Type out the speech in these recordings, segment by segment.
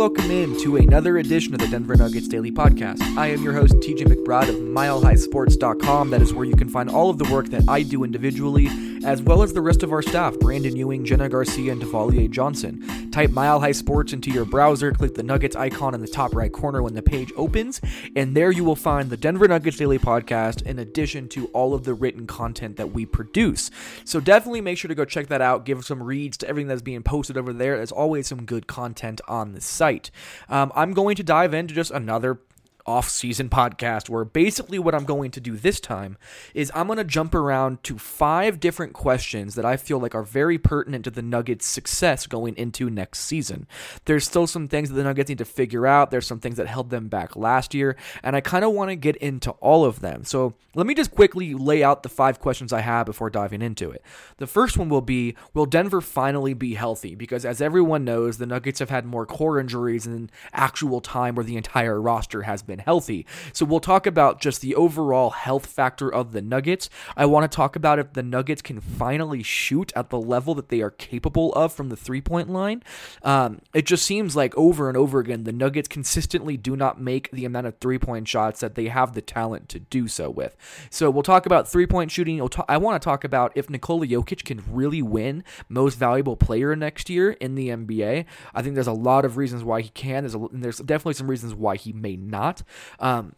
Welcome in to another edition of the Denver Nuggets Daily Podcast. I am your host, TJ McBride of MileHighSports.com. That is where you can find all of the work that I do individually, as well as the rest of our staff Brandon Ewing, Jenna Garcia, and Devalier Johnson. Type Mile High Sports into your browser, click the Nuggets icon in the top right corner when the page opens, and there you will find the Denver Nuggets Daily Podcast in addition to all of the written content that we produce. So definitely make sure to go check that out, give some reads to everything that's being posted over there. There's always some good content on the site. Um, I'm going to dive into just another off-season podcast where basically what I'm going to do this time is I'm going to jump around to five different questions that I feel like are very pertinent to the Nuggets' success going into next season. There's still some things that the Nuggets need to figure out. There's some things that held them back last year, and I kind of want to get into all of them. So let me just quickly lay out the five questions I have before diving into it. The first one will be Will Denver finally be healthy? Because as everyone knows, the Nuggets have had more core injuries than actual time where the entire roster has been healthy. So we'll talk about just the overall health factor of the Nuggets. I want to talk about if the Nuggets can finally shoot at the level that they are capable of from the three point line. Um, it just seems like over and over again, the Nuggets consistently do not make the amount of three point shots that they have the talent to do so with. So we'll talk about three point shooting. I want to talk about if Nikola Jokic can really win most valuable player next year in the NBA. I think there's a lot of reasons why he can. There's a, there's definitely some reasons why he may not. Um,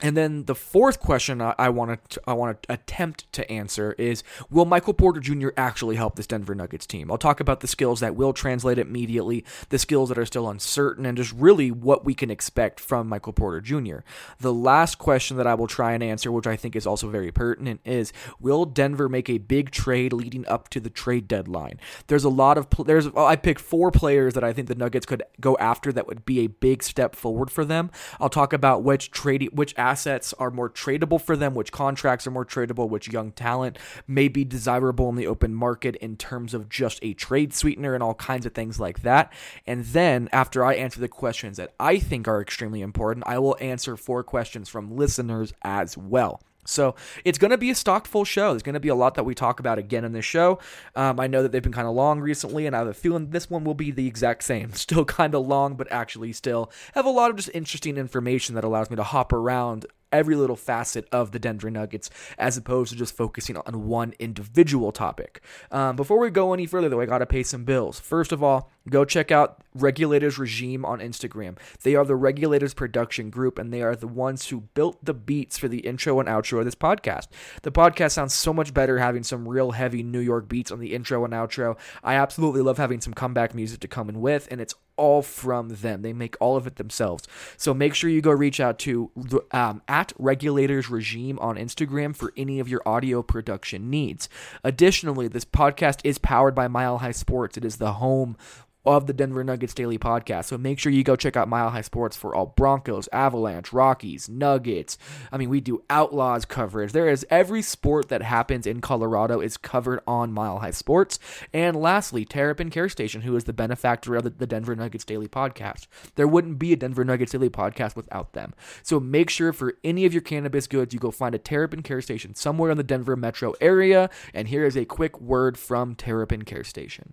and then the fourth question I want to I want to attempt to answer is will Michael Porter Jr. actually help this Denver Nuggets team? I'll talk about the skills that will translate immediately, the skills that are still uncertain and just really what we can expect from Michael Porter Jr. The last question that I will try and answer, which I think is also very pertinent, is will Denver make a big trade leading up to the trade deadline? There's a lot of there's I picked four players that I think the Nuggets could go after that would be a big step forward for them. I'll talk about which trade which assets are more tradable for them, which contracts are more tradable, which young talent may be desirable in the open market in terms of just a trade sweetener and all kinds of things like that. And then after I answer the questions that I think are extremely important, I will answer four questions from listeners as well. So it's going to be a stock full show. There's going to be a lot that we talk about again in this show. Um, I know that they've been kind of long recently, and I have a feeling this one will be the exact same. Still kind of long, but actually still have a lot of just interesting information that allows me to hop around every little facet of the Denver Nuggets as opposed to just focusing on one individual topic. Um, before we go any further, though, I got to pay some bills. First of all, go check out Regulators Regime on Instagram. They are the Regulators production group, and they are the ones who built the beats for the intro and outro of this podcast. The podcast sounds so much better having some real heavy New York beats on the intro and outro. I absolutely love having some comeback music to come in with, and it's all from them. They make all of it themselves. So make sure you go reach out to um, at Regulators Regime on Instagram for any of your audio production needs. Additionally, this podcast is powered by Mile High Sports. It is the home of the Denver Nuggets Daily Podcast. So make sure you go check out Mile High Sports for all Broncos, Avalanche, Rockies, Nuggets. I mean, we do Outlaws coverage. There is every sport that happens in Colorado is covered on Mile High Sports. And lastly, Terrapin Care Station, who is the benefactor of the Denver Nuggets Daily Podcast. There wouldn't be a Denver Nuggets Daily Podcast without them. So make sure for any of your cannabis goods, you go find a Terrapin Care Station somewhere in the Denver metro area. And here is a quick word from Terrapin Care Station.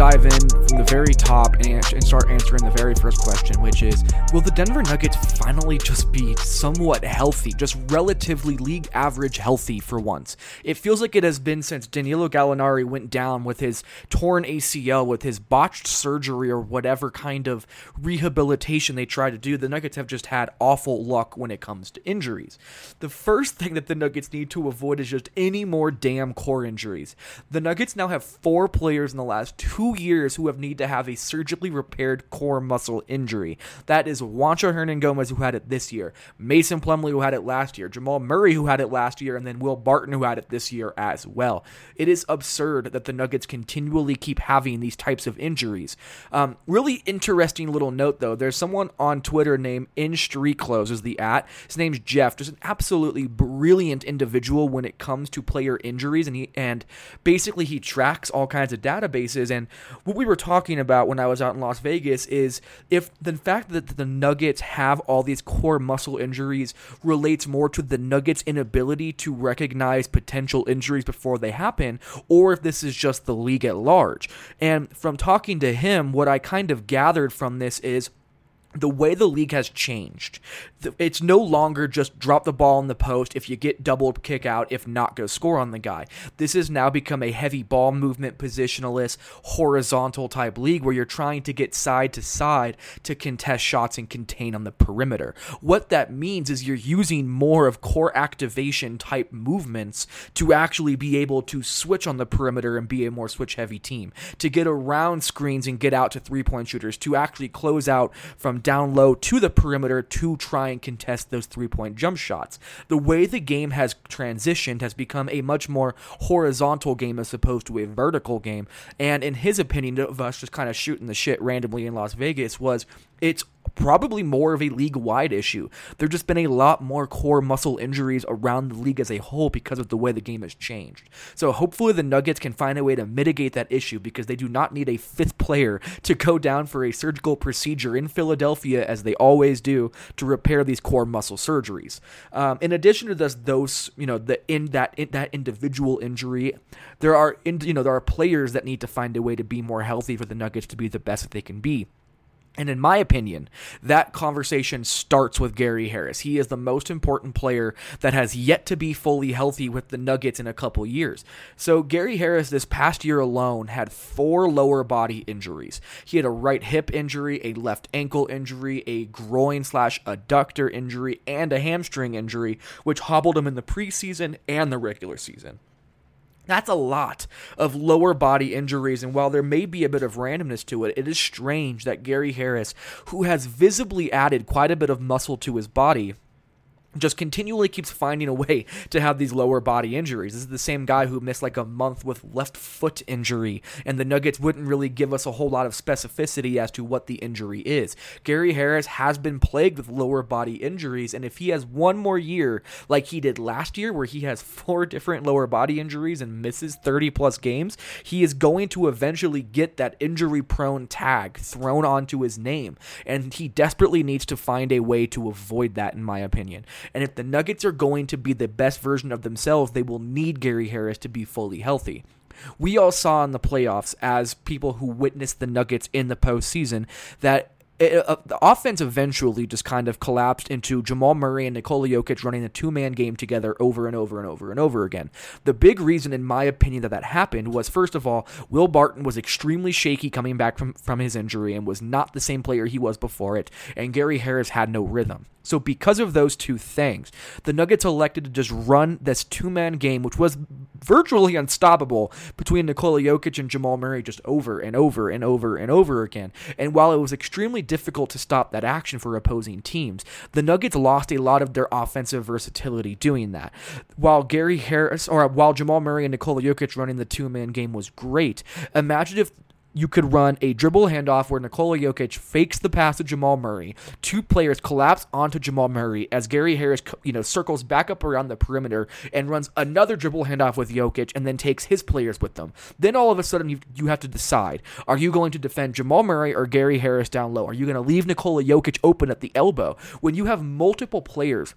dive in from the very top and, and start answering the very first question, which is Will the Denver Nuggets finally just be somewhat healthy, just relatively league average healthy for once? It feels like it has been since Danilo Gallinari went down with his torn ACL, with his botched surgery, or whatever kind of rehabilitation they tried to do. The Nuggets have just had awful luck when it comes to injuries. The first thing that the Nuggets need to avoid is just any more damn core injuries. The Nuggets now have four players in the last two years who have need to have a surgically repaired core muscle injury. That is Juancho Hernangomez, who had it this year, Mason Plumlee, who had it last year, Jamal Murray, who had it last year, and then Will Barton, who had it this year as well. It is absurd that the Nuggets continually keep having these types of injuries. Um, really interesting little note, though. There's someone on Twitter named In Street Clothes, is the at. His name's Jeff. Just an absolutely brilliant individual when it comes to player injuries, and he and basically he tracks all kinds of databases. And what we were talking about when I was out in Las Vegas is if the fact that the Nuggets have all these core muscle injuries relates more to the Nuggets' inability to recognize potential injuries before they happen, or if this is just the league at large. And from talking to him, what I kind of gathered from this is the way the league has changed. It's no longer just drop the ball in the post. If you get double kick out, if not, go score on the guy. This has now become a heavy ball movement, positionalist, horizontal type league where you're trying to get side to side to contest shots and contain on the perimeter. What that means is you're using more of core activation type movements to actually be able to switch on the perimeter and be a more switch heavy team, to get around screens and get out to three point shooters, to actually close out from down low to the perimeter to try and contest those three point jump shots. The way the game has transitioned has become a much more horizontal game as opposed to a vertical game. And in his opinion of us just kind of shooting the shit randomly in Las Vegas was it's probably more of a league wide issue. There's just been a lot more core muscle injuries around the league as a whole because of the way the game has changed. So hopefully the Nuggets can find a way to mitigate that issue because they do not need a fifth player to go down for a surgical procedure in Philadelphia as they always do to repair these core muscle surgeries. Um, in addition to this, those you know the in that in that individual injury, there are in, you know there are players that need to find a way to be more healthy for the Nuggets to be the best that they can be. And in my opinion, that conversation starts with Gary Harris. He is the most important player that has yet to be fully healthy with the Nuggets in a couple years. So, Gary Harris, this past year alone, had four lower body injuries. He had a right hip injury, a left ankle injury, a groin slash adductor injury, and a hamstring injury, which hobbled him in the preseason and the regular season. That's a lot of lower body injuries, and while there may be a bit of randomness to it, it is strange that Gary Harris, who has visibly added quite a bit of muscle to his body, just continually keeps finding a way to have these lower body injuries. This is the same guy who missed like a month with left foot injury, and the Nuggets wouldn't really give us a whole lot of specificity as to what the injury is. Gary Harris has been plagued with lower body injuries, and if he has one more year like he did last year, where he has four different lower body injuries and misses 30 plus games, he is going to eventually get that injury prone tag thrown onto his name, and he desperately needs to find a way to avoid that, in my opinion. And if the Nuggets are going to be the best version of themselves, they will need Gary Harris to be fully healthy. We all saw in the playoffs, as people who witnessed the Nuggets in the postseason, that it, uh, the offense eventually just kind of collapsed into Jamal Murray and Nikola Jokic running a two man game together over and over and over and over again. The big reason, in my opinion, that that happened was first of all, Will Barton was extremely shaky coming back from, from his injury and was not the same player he was before it, and Gary Harris had no rhythm. So, because of those two things, the Nuggets elected to just run this two man game, which was virtually unstoppable between Nikola Jokic and Jamal Murray just over and over and over and over again. And while it was extremely difficult to stop that action for opposing teams, the Nuggets lost a lot of their offensive versatility doing that. While Gary Harris, or while Jamal Murray and Nikola Jokic running the two man game was great, imagine if you could run a dribble handoff where Nikola Jokic fakes the pass to Jamal Murray. Two players collapse onto Jamal Murray as Gary Harris, you know, circles back up around the perimeter and runs another dribble handoff with Jokic and then takes his players with them. Then all of a sudden you, you have to decide: Are you going to defend Jamal Murray or Gary Harris down low? Are you going to leave Nikola Jokic open at the elbow? When you have multiple players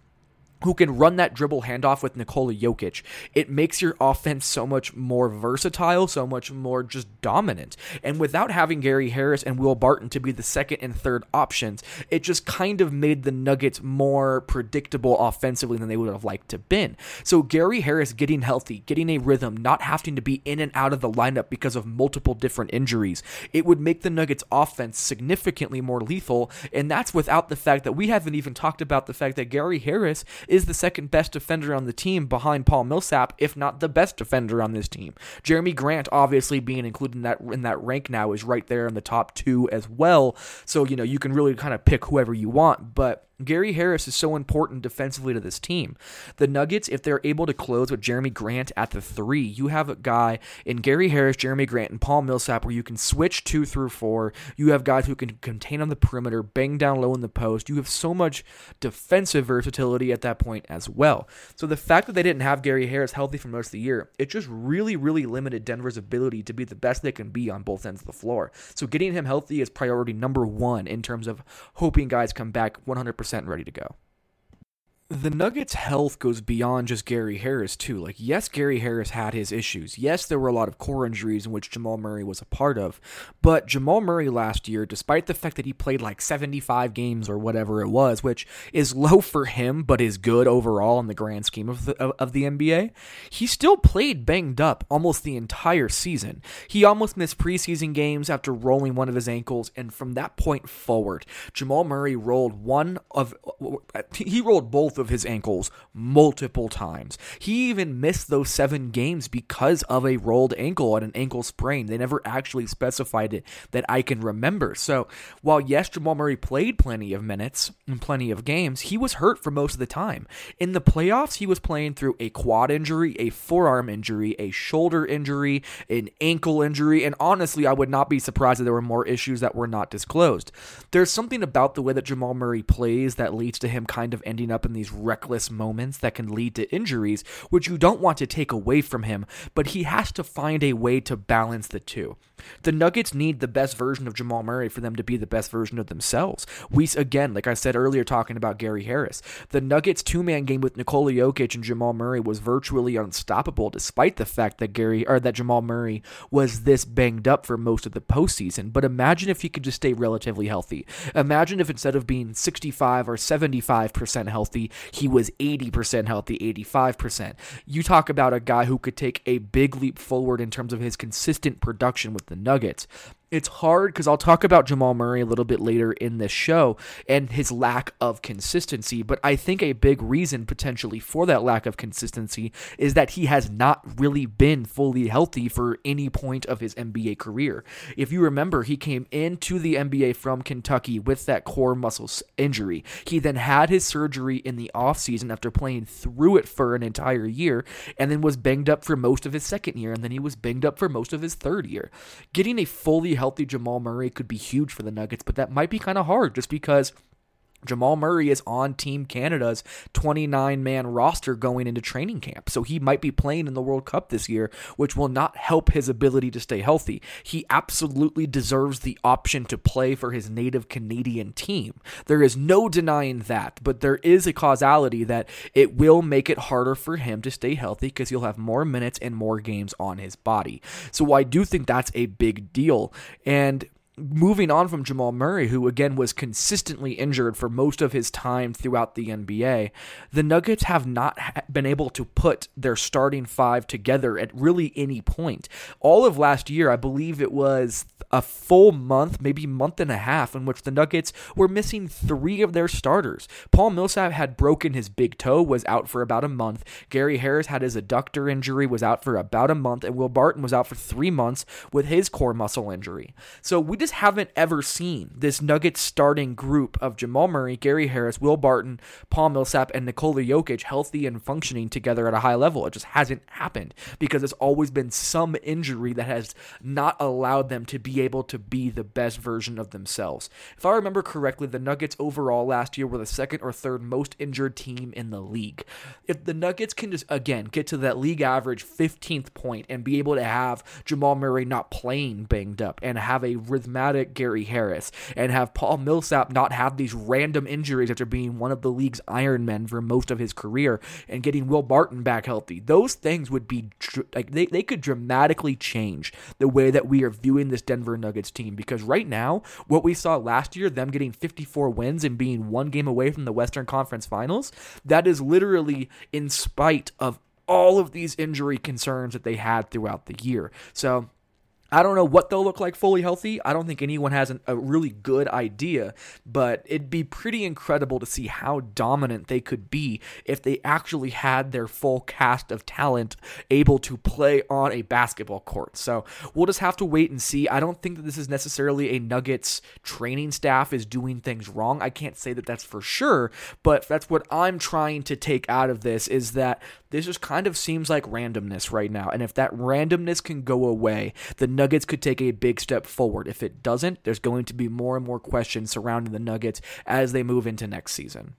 who can run that dribble handoff with Nikola Jokic. It makes your offense so much more versatile, so much more just dominant. And without having Gary Harris and Will Barton to be the second and third options, it just kind of made the Nuggets more predictable offensively than they would have liked to been. So Gary Harris getting healthy, getting a rhythm, not having to be in and out of the lineup because of multiple different injuries, it would make the Nuggets offense significantly more lethal. And that's without the fact that we haven't even talked about the fact that Gary Harris is the second best defender on the team behind Paul Millsap, if not the best defender on this team. Jerami Grant, obviously being included in that in that rank now, is right there in the top two as well. So you know you can really kind of pick whoever you want, but Gary Harris is so important defensively to this team. The Nuggets, if they're able to close with Jerami Grant at the three, you have a guy in Gary Harris, Jerami Grant, and Paul Millsap where you can switch two through four. You have guys who can contain on the perimeter, bang down low in the post. You have so much defensive versatility at that point as well. So the fact that they didn't have Gary Harris healthy for most of the year, it just really, really limited Denver's ability to be the best they can be on both ends of the floor. So getting him healthy is priority number one in terms of hoping guys come back 100% ready to go the Nuggets' health goes beyond just Gary Harris, too. Like, yes, Gary Harris had his issues. Yes, there were a lot of core injuries in which Jamal Murray was a part of. But Jamal Murray last year, despite the fact that he played like 75 games or whatever it was, which is low for him, but is good overall in the grand scheme of the, of, of the NBA, he still played banged up almost the entire season. He almost missed preseason games after rolling one of his ankles, and from that point forward, Jamal Murray rolled one of, he rolled both his ankles multiple times. He even missed those seven games because of a rolled ankle and an ankle sprain. They never actually specified it that I can remember. So while yes, Jamal Murray played plenty of minutes and plenty of games, he was hurt for most of the time. In the playoffs, he was playing through a quad injury, a forearm injury, a shoulder injury, an ankle injury, and honestly, I would not be surprised if there were more issues that were not disclosed. There's something about the way that Jamal Murray plays that leads to him kind of ending up in these reckless moments that can lead to injuries, which you don't want to take away from him, but he has to find a way to balance the two. The Nuggets need the best version of Jamal Murray for them to be the best version of themselves. We again, like I said earlier, talking about Gary Harris, the Nuggets two-man game with Nikola Jokic and Jamal Murray was virtually unstoppable, despite the fact that Gary or that Jamal Murray was this banged up for most of the postseason. But imagine if he could just stay relatively healthy. Imagine if instead of being 65 or 75 percent healthy, he was 80% healthy, 85%. You talk about a guy who could take a big leap forward in terms of his consistent production with the Nuggets it's hard because I'll talk about Jamal Murray a little bit later in this show and his lack of consistency. But I think a big reason potentially for that lack of consistency is that he has not really been fully healthy for any point of his NBA career. If you remember, he came into the NBA from Kentucky with that core muscle injury. He then had his surgery in the offseason after playing through it for an entire year and then was banged up for most of his second year and then he was banged up for most of his third year. Getting a fully healthy Jamal Murray could be huge for the Nuggets, but that might be kind of hard just because Jamal Murray is on Team Canada's 29 man roster going into training camp. So he might be playing in the World Cup this year, which will not help his ability to stay healthy. He absolutely deserves the option to play for his native Canadian team. There is no denying that, but there is a causality that it will make it harder for him to stay healthy because he'll have more minutes and more games on his body. So I do think that's a big deal. And moving on from Jamal Murray, who again was consistently injured for most of his time throughout the NBA, the Nuggets have not been able to put their starting five together at really any point. All of last year, I believe it was a full month, maybe month and a half, in which the Nuggets were missing three of their starters. Paul Millsap had broken his big toe, was out for about a month. Gary Harris had his adductor injury, was out for about a month, and Will Barton was out for three months with his core muscle injury. So we just haven't ever seen this Nuggets starting group of Jamal Murray, Gary Harris, Will Barton, Paul Millsap, and Nikola Jokic healthy and functioning together at a high level. It just hasn't happened because there's always been some injury that has not allowed them to be able to be the best version of themselves. If I remember correctly, the Nuggets overall last year were the second or third most injured team in the league. If the Nuggets can just, again, get to that league average 15th point and be able to have Jamal Murray not playing banged up and have a rhythmic charismatic Gary Harris and have Paul Millsap not have these random injuries after being one of the league's Iron Men for most of his career and getting Will Barton back healthy. Those things would be like they, they could dramatically change the way that we are viewing this Denver Nuggets team because right now, what we saw last year, them getting 54 wins and being one game away from the Western Conference Finals, that is literally in spite of all of these injury concerns that they had throughout the year. So I don't know what they'll look like fully healthy. I don't think anyone has an, a really good idea, but it'd be pretty incredible to see how dominant they could be if they actually had their full cast of talent able to play on a basketball court. So we'll just have to wait and see. I don't think that this is necessarily a Nuggets training staff is doing things wrong. I can't say that that's for sure, but that's what I'm trying to take out of this is that this just kind of seems like randomness right now. And if that randomness can go away, the Nuggets could take a big step forward. If it doesn't, there's going to be more and more questions surrounding the Nuggets as they move into next season.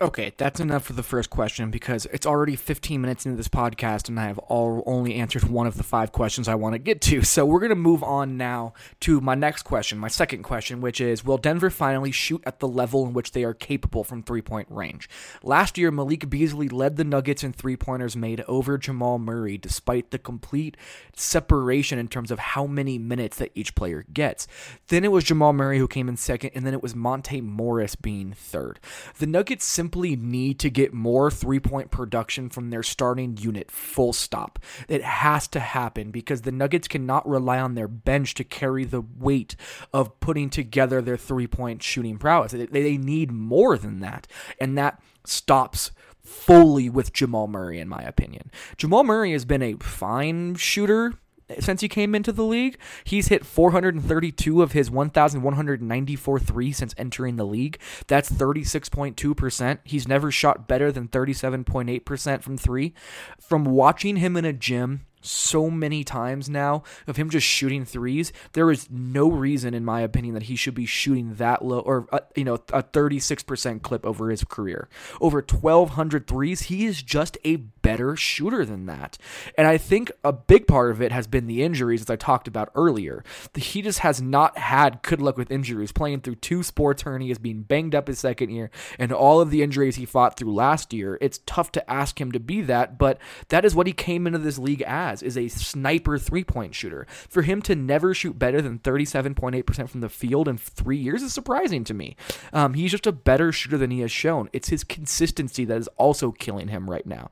Okay, that's enough for the first question because it's already 15 minutes into this podcast and I have all, only answered one of the five questions I want to get to. So we're going to move on now to my next question, my second question, which is Will Denver finally shoot at the level in which they are capable from three point range? Last year, Malik Beasley led the Nuggets in three pointers made over Jamal Murray, despite the complete separation in terms of how many minutes that each player gets. Then it was Jamal Murray who came in second, and then it was Monte Morris being third. The Nuggets simply simply need to get more three point production from their starting unit, full stop. It has to happen because the Nuggets cannot rely on their bench to carry the weight of putting together their three point shooting prowess. They, need more than that. And that stops fully with Jamal Murray, in my opinion. Jamal Murray has been a fine shooter since he came into the league. He's hit 432 of his 1,194 threes since entering the league. That's 36.2%. He's never shot better than 37.8% from three. From watching him in a gym, so many times now of him just shooting threes. There is no reason, in my opinion, that he should be shooting that low or, uh, you know, a 36% clip over his career. Over 1,200 threes, he is just a better shooter than that. And I think a big part of it has been the injuries, as I talked about earlier. He just has not had good luck with injuries, playing through two sports hernias, being banged up his second year, and all of the injuries he fought through last year. It's tough to ask him to be that, but that is what he came into this league as has is a sniper three point shooter. For him to never shoot better than 37.8% from the field in three years is surprising to me. Um, he's just a better shooter than he has shown. It's his consistency that is also killing him right now.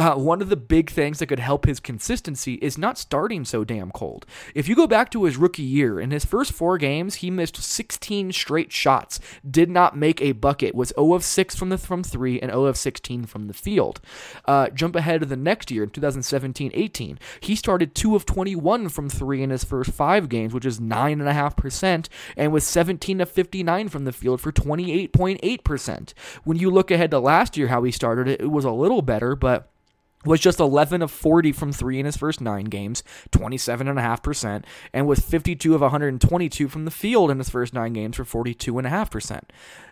Uh, one of the big things that could help his consistency is not starting so damn cold. If you go back to his rookie year, in his first four games, he missed 16 straight shots, did not make a bucket, was 0 of 6 from the from three and 0 of 16 from the field. Uh, jump ahead to the next year in 2017-18, he started 2 of 21 from three in his first five games, which is nine and was 17 of 59 from the field for 28.8 percent. When you look ahead to last year, how he started it, it was a little better, but was just 11 of 40 from three in his first nine games, 27.5%, and was 52 of 122 from the field in his first nine games for 42.5%.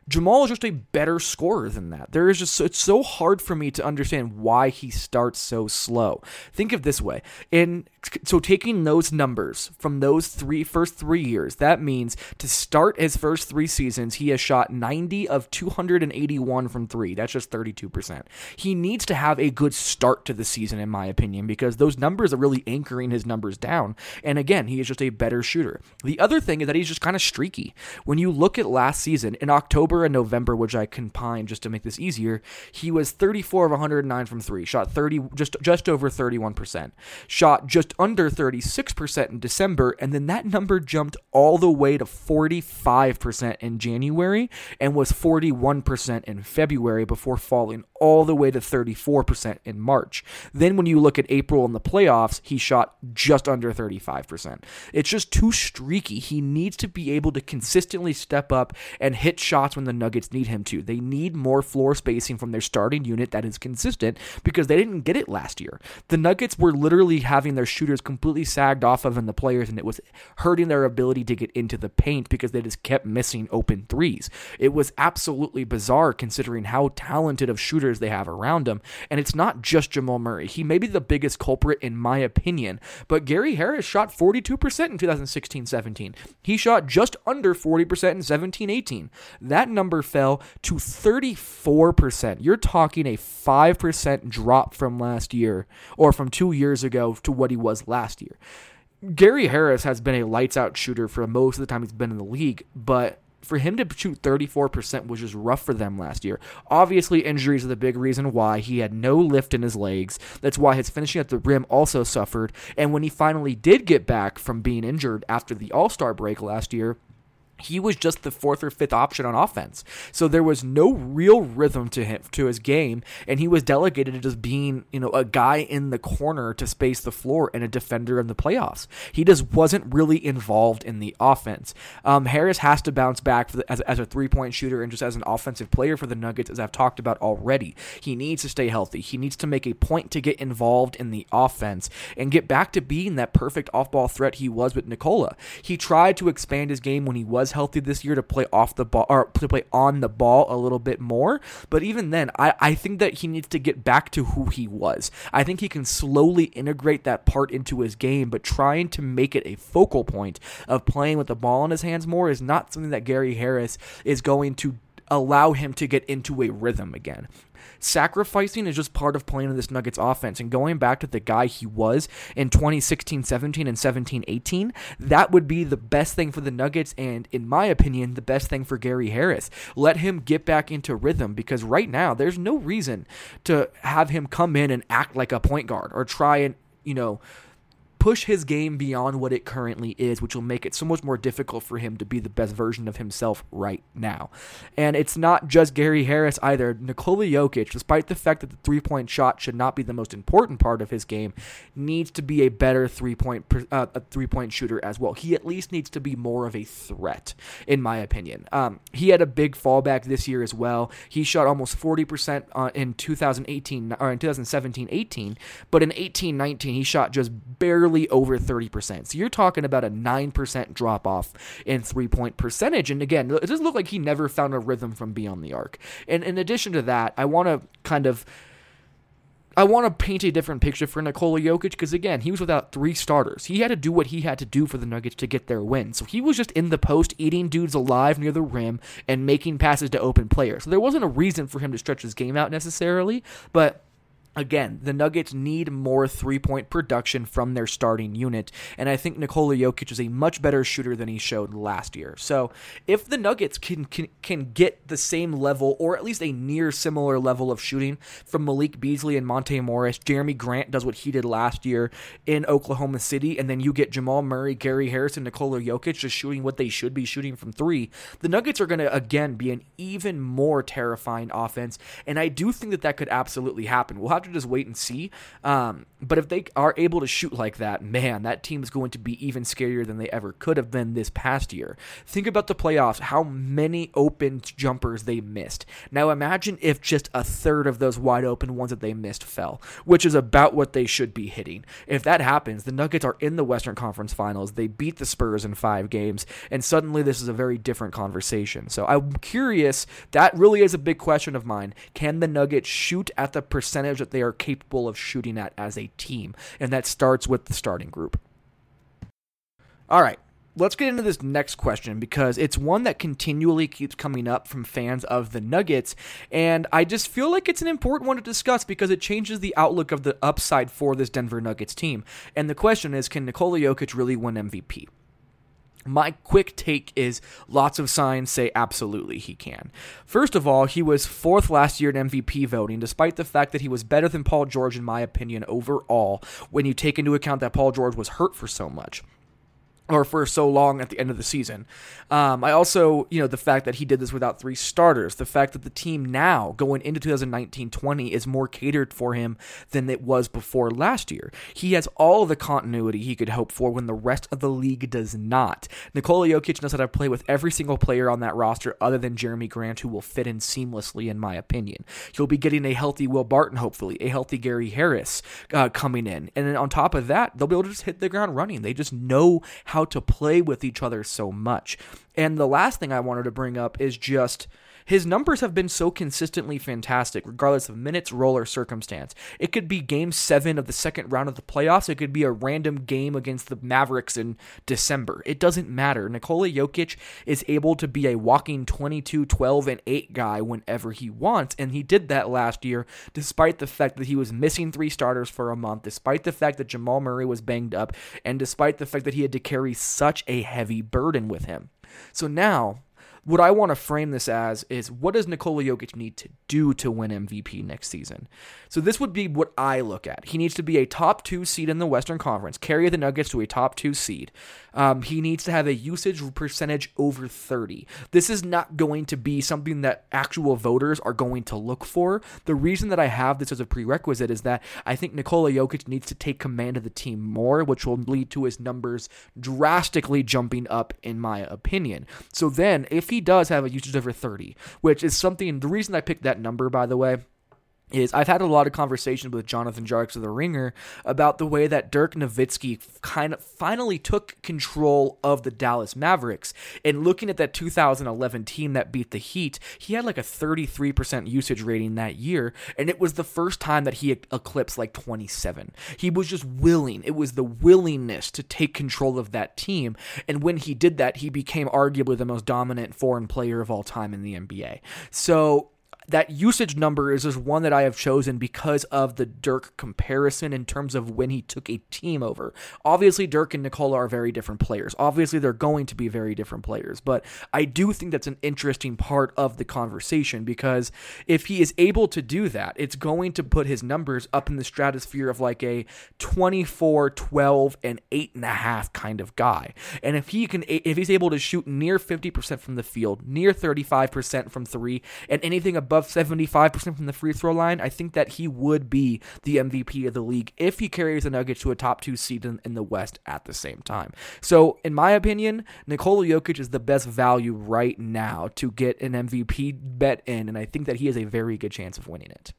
Jamal is just a better scorer than that. There is just it's so hard for me to understand why he starts so slow. Think of this way. In so taking those numbers from those three first 3 years, that means to start his first 3 seasons, he has shot 90 of 281 from 3. That's just 32%. He needs to have a good start to the season in my opinion because those numbers are really anchoring his numbers down. And again, he is just a better shooter. The other thing is that he's just kind of streaky. When you look at last season in October October and November, which I combined just to make this easier, he was 34 of 109 from three, shot 30, just just over 31%, shot just under 36% in December, and then that number jumped all the way to 45% in January and was 41% in February before falling all the way to 34% in March. Then when you look at April in the playoffs, he shot just under 35%. It's just too streaky. He needs to be able to consistently step up and hit shots when the Nuggets need him to. They need more floor spacing from their starting unit that is consistent because they didn't get it last year. The Nuggets were literally having their shooters completely sagged off of in the players, and it was hurting their ability to get into the paint because they just kept missing open threes. It was absolutely bizarre considering how talented of shooters they have around him. And it's not just Jamal Murray. He may be the biggest culprit, in my opinion, but Gary Harris shot 42% in 2016 17. He shot just under 40% in 17 18. That number fell to 34%. You're talking a 5% drop from last year or from two years ago to what he was last year. Gary Harris has been a lights out shooter for most of the time he's been in the league, but for him to shoot 34% was just rough for them last year. Obviously, injuries are the big reason why. He had no lift in his legs. That's why his finishing at the rim also suffered. And when he finally did get back from being injured after the All Star break last year, he was just the fourth or fifth option on offense. So there was no real rhythm to him to his game and he was delegated to just being, you know, a guy in the corner to space the floor and a defender in the playoffs. He just wasn't really involved in the offense. Um, Harris has to bounce back the, as, as a three-point shooter and just as an offensive player for the Nuggets as I've talked about already. He needs to stay healthy. He needs to make a point to get involved in the offense and get back to being that perfect off-ball threat he was with Nikola. He tried to expand his game when he was was healthy this year to play off the ball or to play on the ball a little bit more. But even then, I, I think that he needs to get back to who he was. I think he can slowly integrate that part into his game, but trying to make it a focal point of playing with the ball in his hands more is not something that Gary Harris is going to allow him to get into a rhythm again. Sacrificing is just part of playing in this Nuggets offense. And going back to the guy he was in 2016 17 and 17 18, that would be the best thing for the Nuggets. And in my opinion, the best thing for Gary Harris. Let him get back into rhythm because right now there's no reason to have him come in and act like a point guard or try and, you know, push his game beyond what it currently is, which will make it so much more difficult for him to be the best version of himself right now. And it's not just Gary Harris either. Nikola Jokic, despite the fact that the three point shot should not be the most important part of his game, needs to be a better three point uh, a three point shooter as well. He at least needs to be more of a threat, in my opinion. Um, he had a big fallback this year as well. He shot almost 40% uh, in 2018 or in 2017-18, but in 18-19 he shot just barely barely over 30%. So you're talking about a 9% drop off in three point percentage. And again, it doesn't look like he never found a rhythm from beyond the arc. And in addition to that, I want to kind of. I want to paint a different picture for Nikola Jokic because, again, he was without three starters. He had to do what he had to do for the Nuggets to get their win. So he was just in the post, eating dudes alive near the rim and making passes to open players. So there wasn't a reason for him to stretch his game out necessarily, but Again, the Nuggets need more three point production from their starting unit, and I think Nikola Jokic is a much better shooter than he showed last year. So, if the Nuggets can, can, can get the same level, or at least a near similar level of shooting from Malik Beasley and Monte Morris, Jerami Grant does what he did last year in Oklahoma City, and then you get Jamal Murray, Gary Harrison, Nikola Jokic just shooting what they should be shooting from three, the Nuggets are going to, again, be an even more terrifying offense, and I do think that that could absolutely happen. We'll have to just wait and see. Um, but if they are able to shoot like that, man, that team is going to be even scarier than they ever could have been this past year. Think about the playoffs, how many open jumpers they missed. Now imagine if just a third of those wide open ones that they missed fell, which is about what they should be hitting. If that happens, the Nuggets are in the Western Conference Finals. They beat the Spurs in five games, and suddenly this is a very different conversation. So I'm curious. That really is a big question of mine. Can the Nuggets shoot at the percentage that they are capable of shooting at as a team? And that starts with the starting group. All right, let's get into this next question because it's one that continually keeps coming up from fans of the Nuggets. And I just feel like it's an important one to discuss because it changes the outlook of the upside for this Denver Nuggets team. And the question is can Nikola Jokic really win MVP? My quick take is lots of signs say absolutely he can. First of all, he was fourth last year in MVP voting, despite the fact that he was better than Paul George, in my opinion, overall, when you take into account that Paul George was hurt for so much. Or for so long at the end of the season. Um, I also, you know, the fact that he did this without three starters, the fact that the team now going into 2019-20 is more catered for him than it was before last year. He has all the continuity he could hope for when the rest of the league does not. Nikola Jokic knows how to play with every single player on that roster other than Jerami Grant, who will fit in seamlessly, in my opinion. He'll be getting a healthy Will Barton, hopefully, a healthy Gary Harris uh, coming in. And then on top of that, they'll be able to just hit the ground running. They just know how to play with each other so much. And the last thing I wanted to bring up is just his numbers have been so consistently fantastic, regardless of minutes, role, or circumstance. It could be game seven of the second round of the playoffs. It could be a random game against the Mavericks in December. It doesn't matter. Nikola Jokic is able to be a walking 22, 12, and 8 guy whenever he wants, and he did that last year, despite the fact that he was missing three starters for a month, despite the fact that Jamal Murray was banged up, and despite the fact that he had to carry such a heavy burden with him. So now, what I want to frame this as is what does Nikola Jokic need to do to win MVP next season? So this would be what I look at. He needs to be a top two seed in the Western Conference, carry the Nuggets to a top two seed. Um, he needs to have a usage percentage over 30. This is not going to be something that actual voters are going to look for. The reason that I have this as a prerequisite is that I think Nikola Jokic needs to take command of the team more, which will lead to his numbers drastically jumping up, in my opinion. So then, if he does have a usage over 30, which is something, the reason I picked that number, by the way, is I've had a lot of conversations with Jonathan Tjarks of the Ringer about the way that Dirk Nowitzki kind of finally took control of the Dallas Mavericks. And looking at that 2011 team that beat the Heat, he had like a 33% usage rating that year, and it was the first time that he eclipsed like 27. He was just willing. It was the willingness to take control of that team, and when he did that, he became arguably the most dominant foreign player of all time in the NBA. So that usage number is just one that I have chosen because of the Dirk comparison in terms of when he took a team over. Obviously, Dirk and Nikola are very different players. Obviously, they're going to be very different players, but I do think that's an interesting part of the conversation because if he is able to do that, it's going to put his numbers up in the stratosphere of like a 24, 12, and 8.5 kind of guy. And if he can, if he's able to shoot near 50% from the field, near 35% from three, and anything above above 75% from the free throw line, I think that he would be the MVP of the league if he carries the Nuggets to a top two seed in, in the West at the same time. So, in my opinion, Nikola Jokic is the best value right now to get an MVP bet in, and I think that he has a very good chance of winning it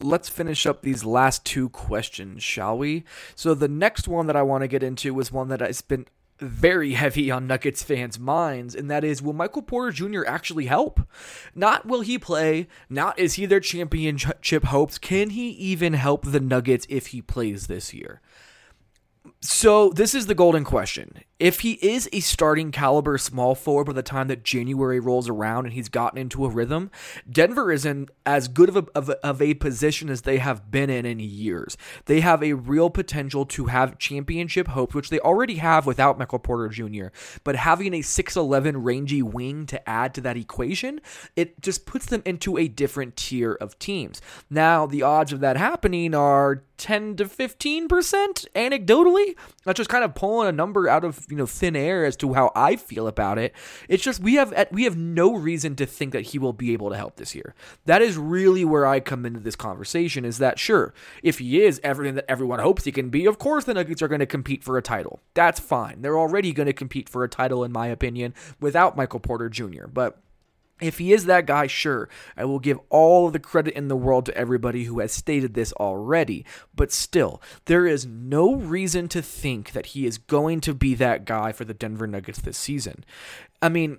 let's finish up these last two questions, shall we? So the next one that I want to get into is one that has been very heavy on Nuggets fans' minds, and that is will Michael Porter Jr. actually help? Not will he play, not is he their championship hopes. Can he even help the Nuggets if he plays this year? So this is the golden question. If he is a starting caliber small forward by the time that January rolls around and he's gotten into a rhythm, Denver is in as good of a, of a, of a position as they have been in in years. They have a real potential to have championship hopes, which they already have without Michael Porter Jr. But having a 6'11 rangy wing to add to that equation, it just puts them into a different tier of teams. Now, the odds of that happening are 10 to 15% anecdotally. That's just kind of pulling a number out of, you know, thin air as to how I feel about it. It's just we have we have no reason to think that he will be able to help this year. That is really where I come into this conversation is that sure, if he is everything that everyone hopes he can be, of course the Nuggets are going to compete for a title. That's fine. They're already going to compete for a title in my opinion without Michael Porter Jr. But if he is that guy, sure, I will give all of the credit in the world to everybody who has stated this already. But still, there is no reason to think that he is going to be that guy for the Denver Nuggets this season. I mean,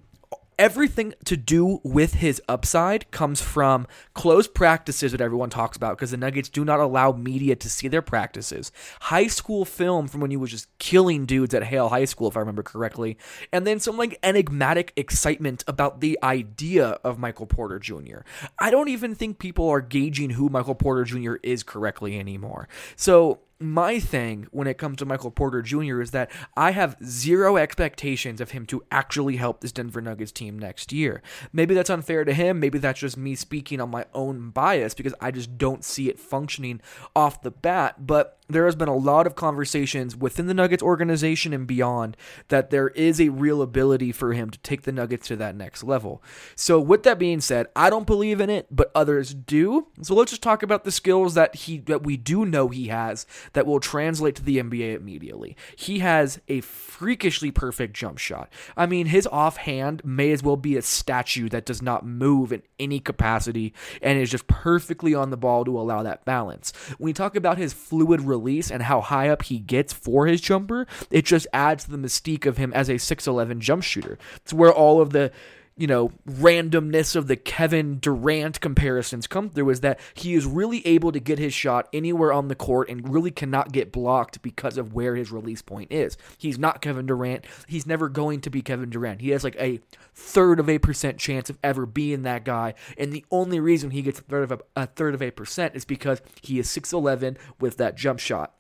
everything to do with his upside comes from close practices that everyone talks about because the Nuggets do not allow media to see their practices. High school film from when he was just killing dudes at Hale High School, if I remember correctly. And then some like enigmatic excitement about the idea of Michael Porter Jr. I don't even think people are gauging who Michael Porter Jr. is correctly anymore. So my thing when it comes to Michael Porter Jr. is that I have zero expectations of him to actually help this Denver Nuggets team next year. Maybe that's unfair to him. Maybe that's just me speaking on my own bias because I just don't see it functioning off the bat. But there has been a lot of conversations within the Nuggets organization and beyond that there is a real ability for him to take the Nuggets to that next level. So, with that being said, I don't believe in it, but others do. So, let's just talk about the skills that he that we do know he has that will translate to the NBA immediately. He has a freakishly perfect jump shot. I mean, his offhand may as well be a statue that does not move in any capacity and is just perfectly on the ball to allow that balance. When we talk about his fluid release and how high up he gets for his jumper, it just adds to the mystique of him as a 6'11 jump shooter. It's where all of the you know, randomness of the Kevin Durant comparisons come through is that he is really able to get his shot anywhere on the court and really cannot get blocked because of where his release point is. He's not Kevin Durant. He's never going to be Kevin Durant. He has like a third of a percent chance of ever being that guy. And the only reason he gets a third of a, a third of a percent is because he is 6'11 with that jump shot.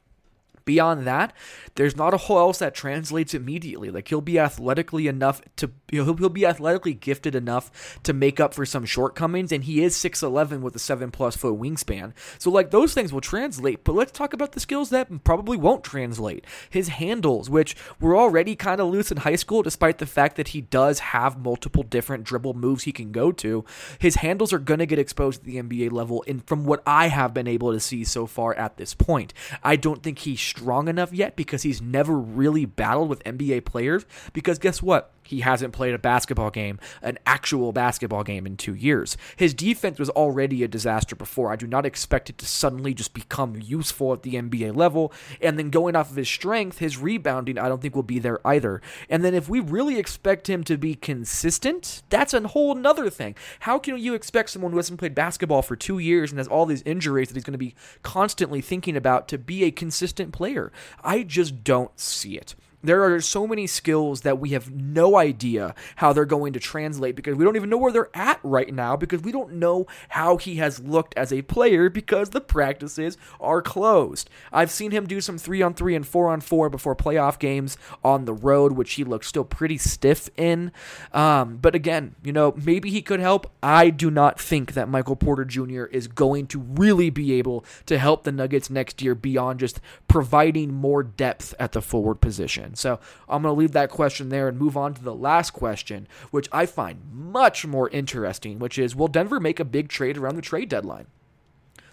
Beyond that, there's not a whole else that translates immediately. Like he'll be athletically enough to he'll, he'll be athletically gifted enough to make up for some shortcomings, and he is six eleven with a seven plus foot wingspan. So like those things will translate. But let's talk about the skills that probably won't translate. His handles, which were already kind of loose in high school, despite the fact that he does have multiple different dribble moves he can go to. His handles are gonna get exposed at the NBA level, and from what I have been able to see so far at this point, I don't think he's strong enough yet because he's never really battled with NBA players. Because guess what? He hasn't played a basketball game, an actual basketball game in two years. His defense was already a disaster before. I do not expect it to suddenly just become useful at the NBA level. And then going off of his strength, his rebounding, I don't think will be there either. And then if we really expect him to be consistent, that's a whole nother thing. How can you expect someone who hasn't played basketball for two years and has all these injuries that he's going to be constantly thinking about to be a consistent player? I just don't see it. There are so many skills that we have no idea how they're going to translate because we don't even know where they're at right now because we don't know how he has looked as a player because the practices are closed. I've seen him do some 3 on 3 and 4 on 4 before playoff games on the road, which he looked still pretty stiff in. Um, but again, you know, maybe he could help. I do not think that Michael Porter Jr. is going to really be able to help the Nuggets next year beyond just providing more depth at the forward position. So I'm going to leave that question there and move on to the last question, which I find much more interesting, which is Will Denver make a big trade around the trade deadline?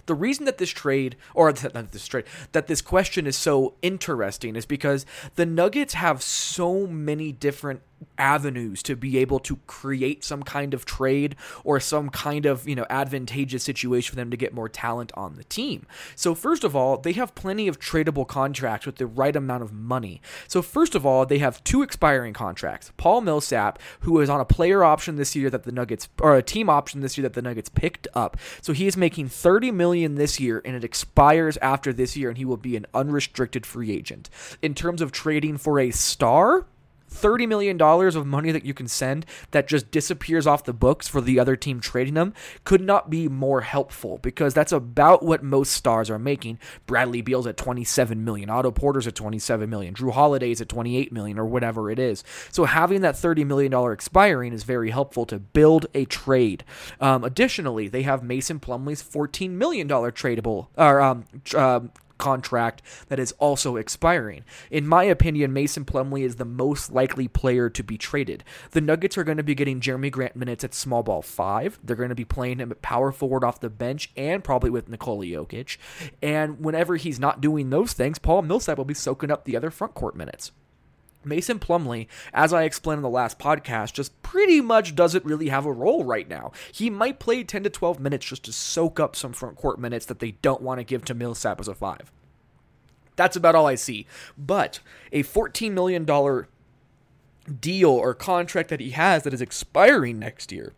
The reason that this trade, or not this trade, that this question is so interesting is because the Nuggets have so many different avenues to be able to create some kind of trade or some kind of, you know, advantageous situation for them to get more talent on the team. So first of all, they have plenty of tradable contracts with the right amount of money. So first of all, they have two expiring contracts. Paul Millsap, who is on a player option this year that the Nuggets or a team option this year that the Nuggets picked up. So he is making 30 million this year and it expires after this year and he will be an unrestricted free agent. In terms of trading for a star, $30 million of money that you can send that just disappears off the books for the other team trading them could not be more helpful because that's about what most stars are making. Bradley Beal's at 27 million, Otto Porter's at 27 million, Jrue Holiday's at 28 million or whatever it is. So having that $30 million expiring is very helpful to build a trade. Um, additionally, they have Mason Plumlee's $14 million tradable or um, uh, contract that is also expiring. In my opinion, Mason Plumlee is the most likely player to be traded. The Nuggets are going to be getting Jerami Grant minutes at small ball five. They're going to be playing him at power forward off the bench and probably with Nikola Jokic. And whenever he's not doing those things, Paul Millsap will be soaking up the other front court minutes. Mason Plumlee, as I explained in the last podcast, just pretty much doesn't really have a role right now. He might play 10 to 12 minutes just to soak up some front court minutes that they don't want to give to Millsap as a five. That's about all I see. But a $14 million deal or contract that he has that is expiring next year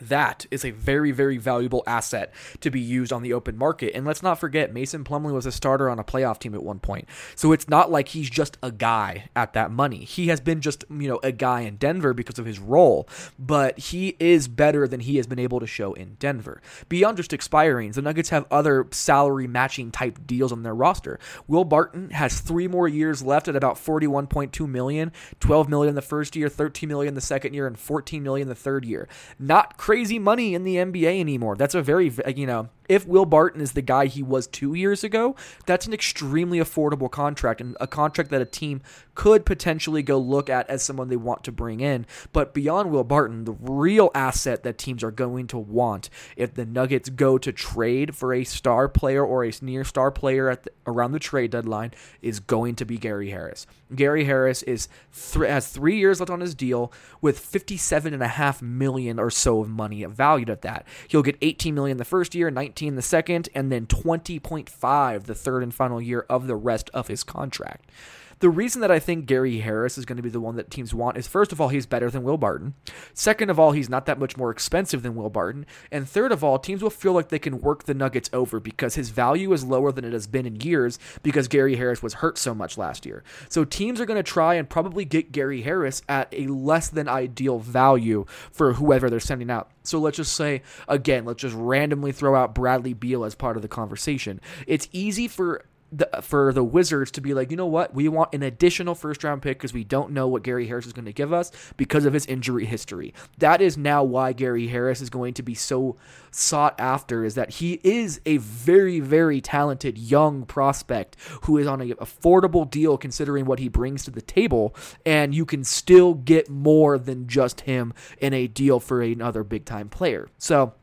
that is a very, very valuable asset to be used on the open market. And let's not forget, Mason Plumlee was a starter on a playoff team at one point. So it's not like he's just a guy at that money. He has been just, you know, a guy in Denver because of his role, but he is better than he has been able to show in Denver. Beyond just expirings, the Nuggets have other salary matching type deals on their roster. Will Barton has three more years left at about 41.2 million, 12 million the first year, 13 million the second year, and 14 million the third year. Not crazy money in the NBA anymore. That's a very, you know, if Will Barton is the guy he was two years ago, that's an extremely affordable contract and a contract that a team could potentially go look at as someone they want to bring in. But beyond Will Barton, the real asset that teams are going to want if the Nuggets go to trade for a star player or a near star player at the, around the trade deadline is going to be Gary Harris. Gary Harris is th- has three years left on his deal with 57 and a half million or so of money valued at that. He'll get 18 million the first year, 19 the second, and then 20.5 the third and final year of the rest of his contract. The reason that I think Gary Harris is going to be the one that teams want is first of all, he's better than Will Barton. Second of all, he's not that much more expensive than Will Barton. And third of all, teams will feel like they can work the Nuggets over because his value is lower than it has been in years because Gary Harris was hurt so much last year. So teams are going to try and probably get Gary Harris at a less than ideal value for whoever they're sending out. So let's just say, again, let's just randomly throw out Bradley Beal as part of the conversation. It's easy for the, for the Wizards to be like, you know what, we want an additional first round pick because we don't know what Gary Harris is going to give us because of his injury history. That is now why Gary Harris is going to be so sought after. Is that he is a very very talented young prospect who is on an affordable deal considering what he brings to the table, and you can still get more than just him in a deal for another big time player. So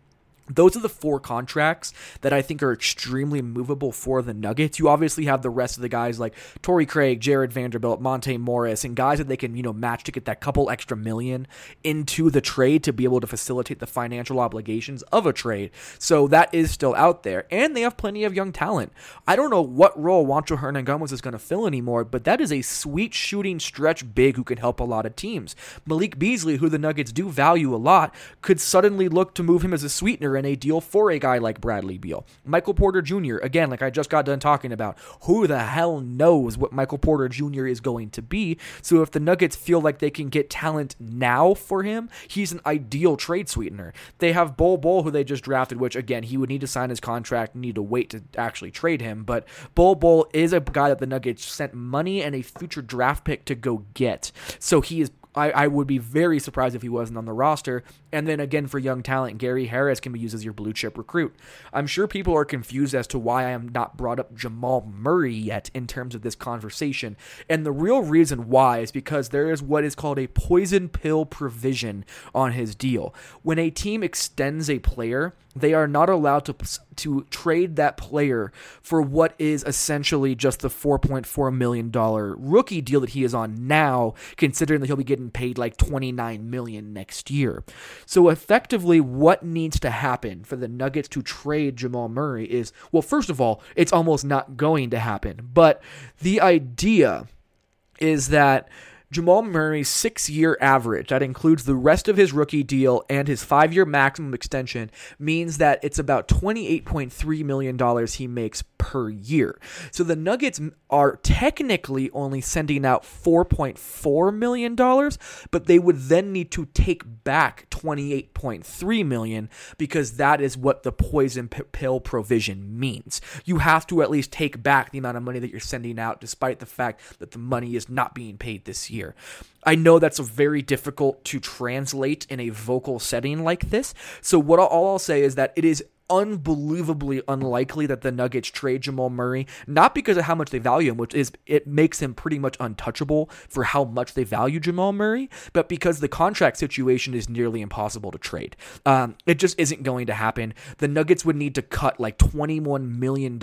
those are the four contracts that I think are extremely movable for the Nuggets. You obviously have the rest of the guys like Torrey Craig, Jarred Vanderbilt, Monte Morris, and guys that they can, you know, match to get that couple extra million into the trade to be able to facilitate the financial obligations of a trade. So that is still out there. And they have plenty of young talent. I don't know what role Juancho Hernangomez is going to fill anymore, but that is a sweet shooting stretch big who can help a lot of teams. Malik Beasley, who the Nuggets do value a lot, could suddenly look to move him as a sweetener in a deal for a guy like Bradley Beal. Michael Porter Jr., again, like I just got done talking about, who the hell knows what Michael Porter Jr. is going to be? So if the Nuggets feel like they can get talent now for him, he's an ideal trade sweetener. They have Bol Bol, who they just drafted, which again, he would need to sign his contract, need to wait to actually trade him. But Bol Bol is a guy that the Nuggets sent money and a future draft pick to go get. So he is I, I would be very surprised if he wasn't on the roster. And then again, for young talent, Gary Harris can be used as your blue chip recruit. I'm sure people are confused as to why I am not brought up Jamal Murray yet in terms of this conversation. And the real reason why is because there is what is called a poison pill provision on his deal. When a team extends a player, they are not allowed to to trade that player for what is essentially just the 4.4 million dollar rookie deal that he is on now considering that he'll be getting paid like 29 million next year. So effectively what needs to happen for the Nuggets to trade Jamal Murray is well first of all it's almost not going to happen but the idea is that Jamal Murray's six year average, that includes the rest of his rookie deal and his five year maximum extension, means that it's about $28.3 million he makes per year. So the Nuggets are technically only sending out $4.4 million, but they would then need to take back 28.3 million because that is what the poison pill provision means. You have to at least take back the amount of money that you're sending out, despite the fact that the money is not being paid this year I know that's very difficult to translate in a vocal setting like this. So what all I'll say is that it is unbelievably unlikely that the Nuggets trade Jamal Murray, not because of how much they value him, which is it makes him pretty much untouchable for how much they value Jamal Murray, but because the contract situation is nearly impossible to trade. Um, it just isn't going to happen. The Nuggets would need to cut like $21 million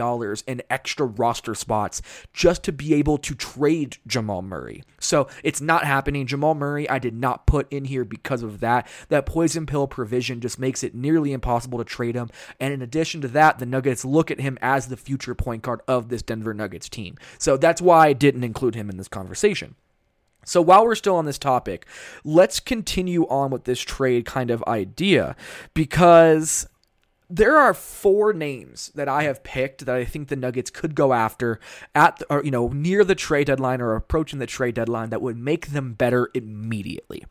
in extra roster spots just to be able to trade Jamal Murray. So it's not happening. Jamal Murray, I did not put in here because of that. That poison pill provision just makes it nearly impossible to trade him. And in addition to that, the Nuggets look at him as the future point guard of this Denver Nuggets team. So that's why I didn't include him in this conversation. So while we're still on this topic, let's continue on with this trade kind of idea because there are four names that I have picked that I think the Nuggets could go after at the, or you know near the trade deadline or approaching the trade deadline that would make them better immediately.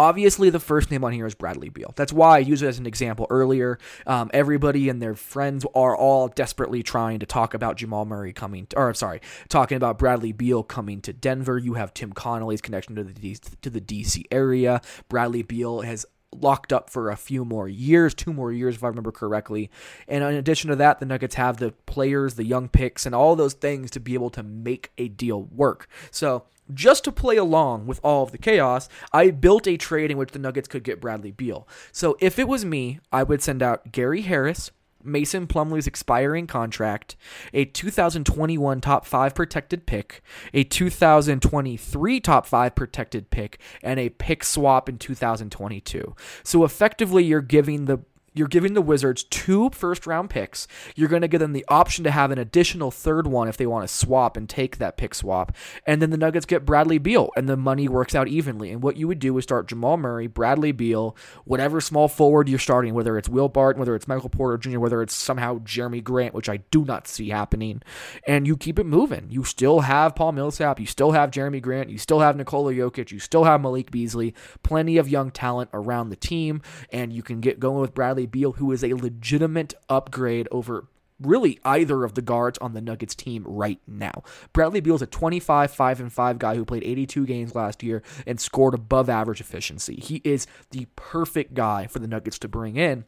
Obviously, the first name on here is Bradley Beal. That's why I used it as an example earlier. Um, everybody and their friends are all desperately trying to talk about Jamal Murray coming, to, or I'm sorry, talking about Bradley Beal coming to Denver. You have Tim Connolly's connection to the D- to the DC area. Bradley Beal has locked up for a few more years, two more years, if I remember correctly. And in addition to that, the Nuggets have the players, the young picks, and all those things to be able to make a deal work. So just to play along with all of the chaos, I built a trade in which the Nuggets could get Bradley Beal. So if it was me, I would send out Gary Harris, Mason Plumlee's expiring contract, a 2021 top 5 protected pick, a 2023 top 5 protected pick, and a pick swap in 2022. So effectively, you're giving the you're giving the Wizards two first round picks. You're going to give them the option to have an additional third one if they want to swap and take that pick swap. And then the Nuggets get Bradley Beal, and the money works out evenly. And what you would do is start Jamal Murray, Bradley Beal, whatever small forward you're starting, whether it's Will Barton, whether it's Michael Porter Jr., whether it's somehow Jerami Grant, which I do not see happening. And you keep it moving. You still have Paul Millsap, you still have Jerami Grant, you still have Nikola Jokic, you still have Malik Beasley, plenty of young talent around the team, and you can get going with Bradley Beal, who is a legitimate upgrade over really either of the guards on the Nuggets team right now. Bradley Beal is a 25 5 and 5 guy who played 82 games last year and scored above average efficiency. He is the perfect guy for the Nuggets to bring in.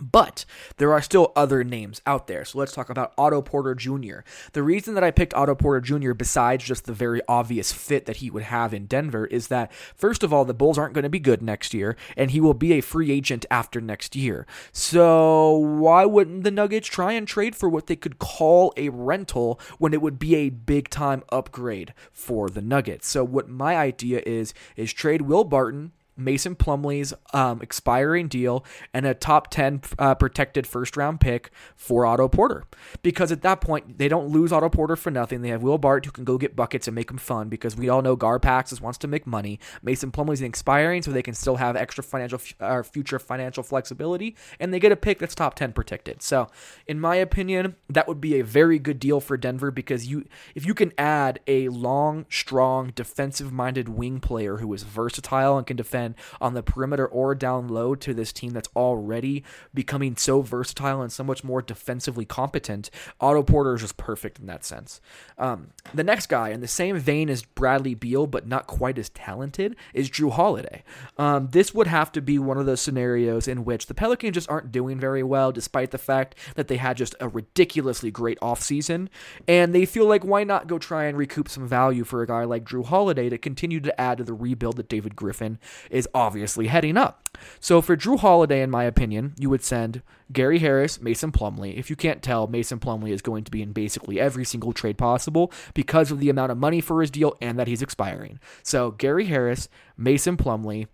But there are still other names out there. So let's talk about Otto Porter Jr. The reason that I picked Otto Porter Jr., besides just the very obvious fit that he would have in Denver, is that, first of all, the Bulls aren't going to be good next year, and he will be a free agent after next year. So why wouldn't the Nuggets try and trade for what they could call a rental when it would be a big time upgrade for the Nuggets? So what my idea is, is trade Will Barton Mason Plumlee's um, expiring deal and a top 10 uh, protected first round pick for Otto Porter. Because at that point, they don't lose Otto Porter for nothing. They have Will Bart who can go get buckets and make them fun because we all know Garpax wants to make money. Mason Plumlee's expiring so they can still have extra financial uh, future financial flexibility and they get a pick that's top 10 protected. So, in my opinion, that would be a very good deal for Denver because you if you can add a long, strong, defensive-minded wing player who is versatile and can defend on the perimeter or down low to this team that's already becoming so versatile and so much more defensively competent. Otto Porter is just perfect in that sense. Um, the next guy, in the same vein as Bradley Beal, but not quite as talented, is Jrue Holiday. Um, this would have to be one of those scenarios in which the Pelicans just aren't doing very well, despite the fact that they had just a ridiculously great offseason. And they feel like, why not go try and recoup some value for a guy like Jrue Holiday to continue to add to the rebuild that David Griffin is obviously heading up. So for Jrue Holiday, in my opinion, you would send Gary Harris, Mason Plumlee. If you can't tell, Mason Plumlee is going to be in basically every single trade possible because of the amount of money for his deal and that he's expiring. So Gary Harris, Mason Plumlee,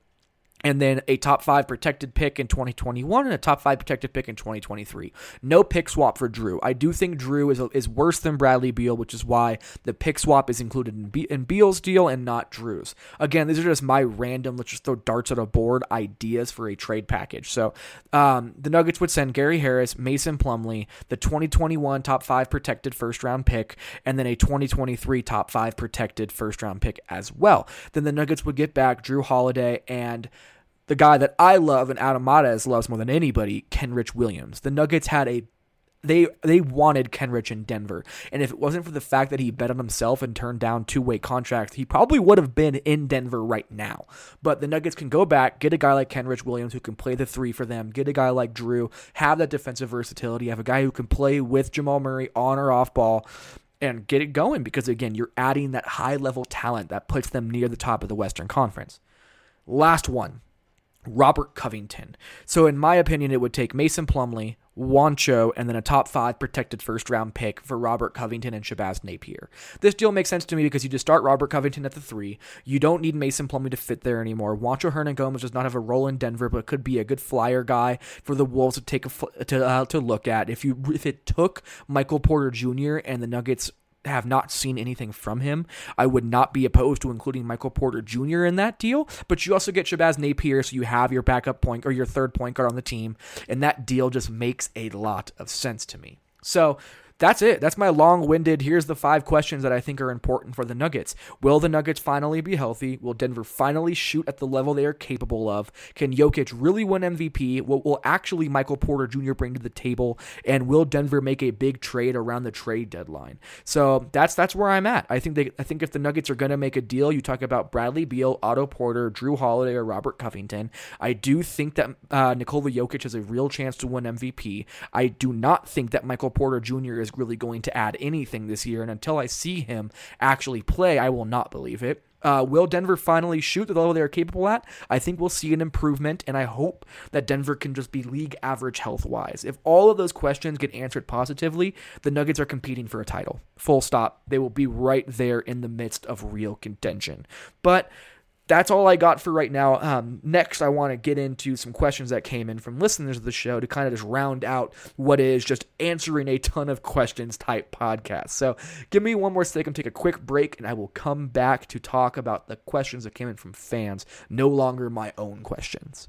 and then a top five protected pick in 2021 and a top five protected pick in 2023. No pick swap for Jrue. I do think Jrue is, is worse than Bradley Beal, which is why the pick swap is included in, Be- in Beal's deal and not Jrue's. Again, these are just my random, let's just throw darts at a board ideas for a trade package. So um, the Nuggets would send Gary Harris, Mason Plumlee, the 2021 top five protected first round pick, and then a 2023 top five protected first round pick as well. Then the Nuggets would get back Jrue Holiday and the guy that I love and Adam Mares loves more than anybody, Kenrich Williams. The Nuggets had a they they wanted Kenrich in Denver, and if it wasn't for the fact that he bet on himself and turned down two way contracts, he probably would have been in Denver right now. But the Nuggets can go back, get a guy like Kenrich Williams who can play the three for them, get a guy like Jrue, have that defensive versatility, have a guy who can play with Jamal Murray on or off ball, and get it going. Because again, you're adding that high level talent that puts them near the top of the Western Conference. Last one, Robert Covington. So, in my opinion, it would take Mason Plumlee, Juancho, and then a top five protected first round pick for Robert Covington and Shabazz Napier. This deal makes sense to me because you just start Robert Covington at the three. You don't need Mason Plumlee to fit there anymore. Juancho Hernangomez does not have a role in Denver, but could be a good flyer guy for the Wolves to take a to uh, to look at. If you if it took Michael Porter Jr. and the Nuggets have not seen anything from him. I would not be opposed to including Michael Porter Jr. in that deal, but you also get Shabazz Napier, so you have your backup point or your third point guard on the team, and that deal just makes a lot of sense to me. So that's it. That's my long winded. Here's the five questions that I think are important for the Nuggets. Will the Nuggets finally be healthy? Will Denver finally shoot at the level they are capable of? Can Jokic really win MVP? What will actually Michael Porter Jr. bring to the table? And will Denver make a big trade around the trade deadline? So that's that's where I'm at. I think they I think if the Nuggets are going to make a deal, you talk about Bradley Beal, Otto Porter, Jrue Holiday, or Robert Covington. I do think that uh, Nikola Jokic has a real chance to win MVP. I do not think that Michael Porter Jr. is is really going to add anything this year. And until I see him actually play, I will not believe it. Uh, will Denver finally shoot the level they're capable at? I think we'll see an improvement, and I hope that Denver can just be league average health wise. If all of those questions get answered positively, the Nuggets are competing for a title. Full stop. They will be right there in the midst of real contention. But that's all I got for right now. Um, next, I want to get into some questions that came in from listeners of the show to kind of just round out what is just answering a ton of questions type podcast. So, give me one more second, take a quick break, and I will come back to talk about the questions that came in from fans, no longer my own questions.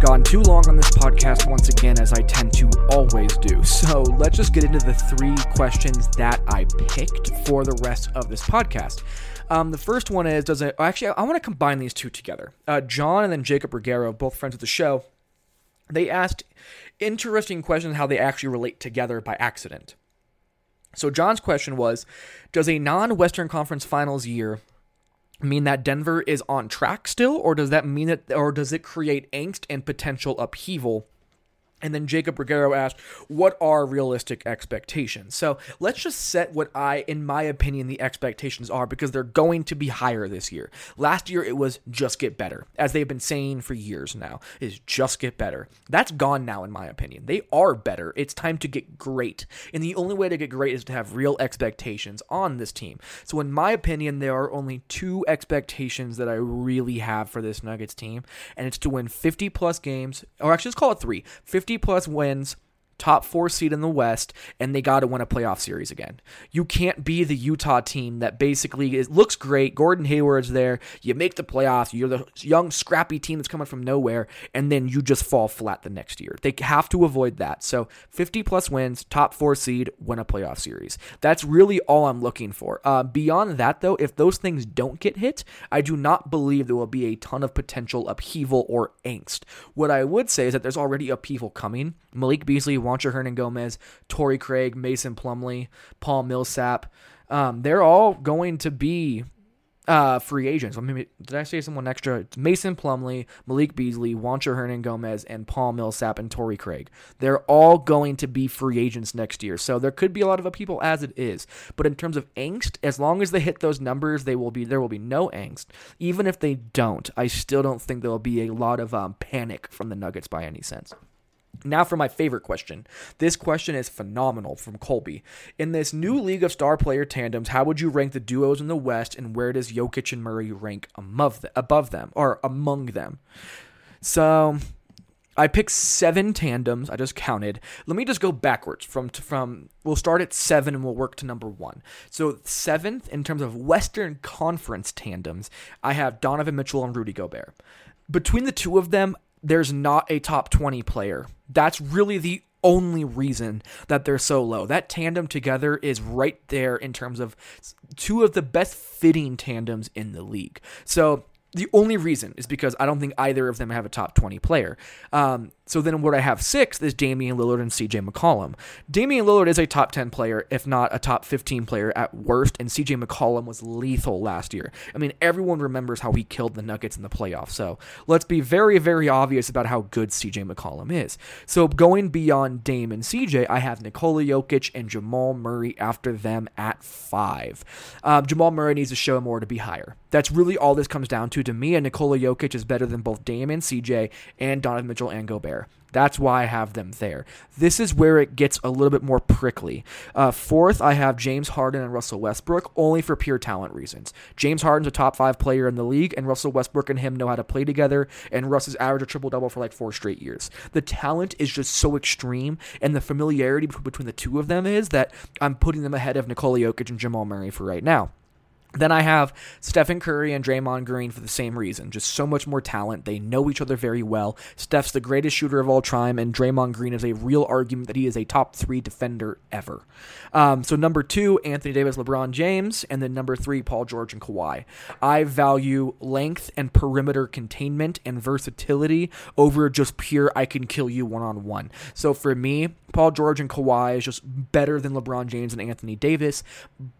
I have gone too long on this podcast once again, as I tend to always do. So let's just get into the three questions that I picked for the rest of this podcast. Um, the first one is Does it actually, I want to combine these two together. Uh, John and then Jacob Ruggiero, both friends of the show, they asked interesting questions how they actually relate together by accident. So John's question was Does a non Western Conference Finals year mean that Denver is on track still, or does that mean that, or does it create angst and potential upheaval and then Jacob Ruggiero asked, What are realistic expectations? So let's just set what I, in my opinion, the expectations are because they're going to be higher this year. Last year it was just get better, as they've been saying for years now, is just get better. That's gone now, in my opinion. They are better. It's time to get great. And the only way to get great is to have real expectations on this team. So, in my opinion, there are only two expectations that I really have for this Nuggets team, and it's to win 50 plus games, or actually, let's call it three 50 50 plus wins top four seed in the West, and they got to win a playoff series again. You can't be the Utah team that basically is, looks great. Gordon Hayward's there. You make the playoffs. You're the young, scrappy team that's coming from nowhere, and then you just fall flat the next year. They have to avoid that. So 50 plus wins, top four seed, win a playoff series. That's really all I'm looking for. Uh, beyond that, though, if those things don't get hit, I do not believe there will be a ton of potential upheaval or angst. What I would say is that there's already upheaval coming. Malik Beasley Juancho Hernangomez, Torrey Craig, Mason Plumlee, Paul Millsap. Um, they're all going to be uh, free agents. I mean, did I say someone extra? It's Mason Plumlee, Malik Beasley, Juancho Hernangomez, and Paul Millsap and Torrey Craig. They're all going to be free agents next year. So there could be a lot of people as it is. But in terms of angst, as long as they hit those numbers, they will be there will be no angst. Even if they don't, I still don't think there will be a lot of um, panic from the Nuggets by any sense. Now for my favorite question. This question is phenomenal from Colby. In this new league of star player tandems, how would you rank the duos in the West and where does Jokic and Murray rank above, above them or among them? So I picked seven tandems. I just counted. Let me just go backwards from from. We'll start at seven and we'll work to number one. So seventh in terms of Western Conference tandems, I have Donovan Mitchell and Rudy Gobert. Between the two of them, there's not a top 20 player. That's really the only reason that they're so low. That tandem together is right there in terms of two of the best fitting tandems in the league. So the only reason is because I don't think either of them have a top 20 player. Um, so then what I have sixth is Damian Lillard and CJ McCollum. Damian Lillard is a top 10 player, if not a top 15 player at worst, and CJ McCollum was lethal last year. I mean, everyone remembers how he killed the Nuggets in the playoffs. So let's be very, very obvious about how good CJ McCollum is. So going beyond Dame and CJ, I have Nikola Jokic and Jamal Murray after them at five. Um, Jamal Murray needs to show more to be higher. That's really all this comes down to. To me, and Nikola Jokic is better than both Dame and CJ and Donovan Mitchell and Gobert. That's why I have them there. This is where it gets a little bit more prickly. Uh, fourth, I have James Harden and Russell Westbrook only for pure talent reasons. James Harden's a top five player in the league, and Russell Westbrook and him know how to play together, and Russ has averaged a triple double for like four straight years. The talent is just so extreme, and the familiarity between the two of them is that I'm putting them ahead of Nikola Jokic and Jamal Murray for right now. Then I have Stephen Curry and Draymond Green for the same reason. Just so much more talent. They know each other very well. Steph's the greatest shooter of all time, and Draymond Green is a real argument that he is a top three defender ever. Um, so number two, Anthony Davis, LeBron James, and then number three, Paul George and Kawhi. I value length and perimeter containment and versatility over just pure I can kill you one on one. So for me, Paul George and Kawhi is just better than LeBron James and Anthony Davis.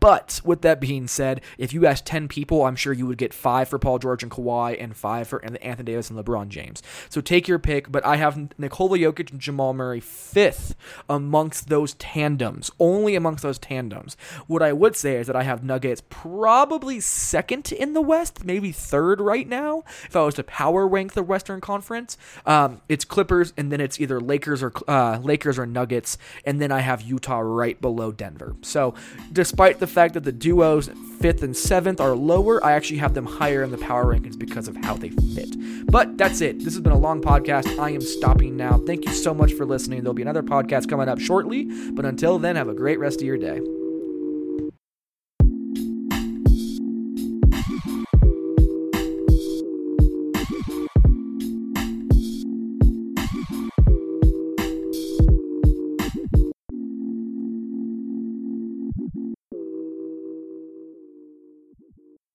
But with that being said, if you asked 10 people, I'm sure you would get five for Paul George and Kawhi and five for Anthony Davis and LeBron James. So take your pick, but I have Nikola Jokic and Jamal Murray fifth amongst those tandems, only amongst those tandems. What I would say is that I have Nuggets probably second in the West, maybe third right now. If I was to power rank the Western Conference, um, it's Clippers and then it's either Lakers or uh, Lakers or Nuggets, and then I have Utah right below Denver. So, despite the fact that the duos fifth and seventh are lower, I actually have them higher in the power rankings because of how they fit. But that's it. This has been a long podcast. I am stopping now. Thank you so much for listening. There'll be another podcast coming up shortly, but until then, have a great rest of your day.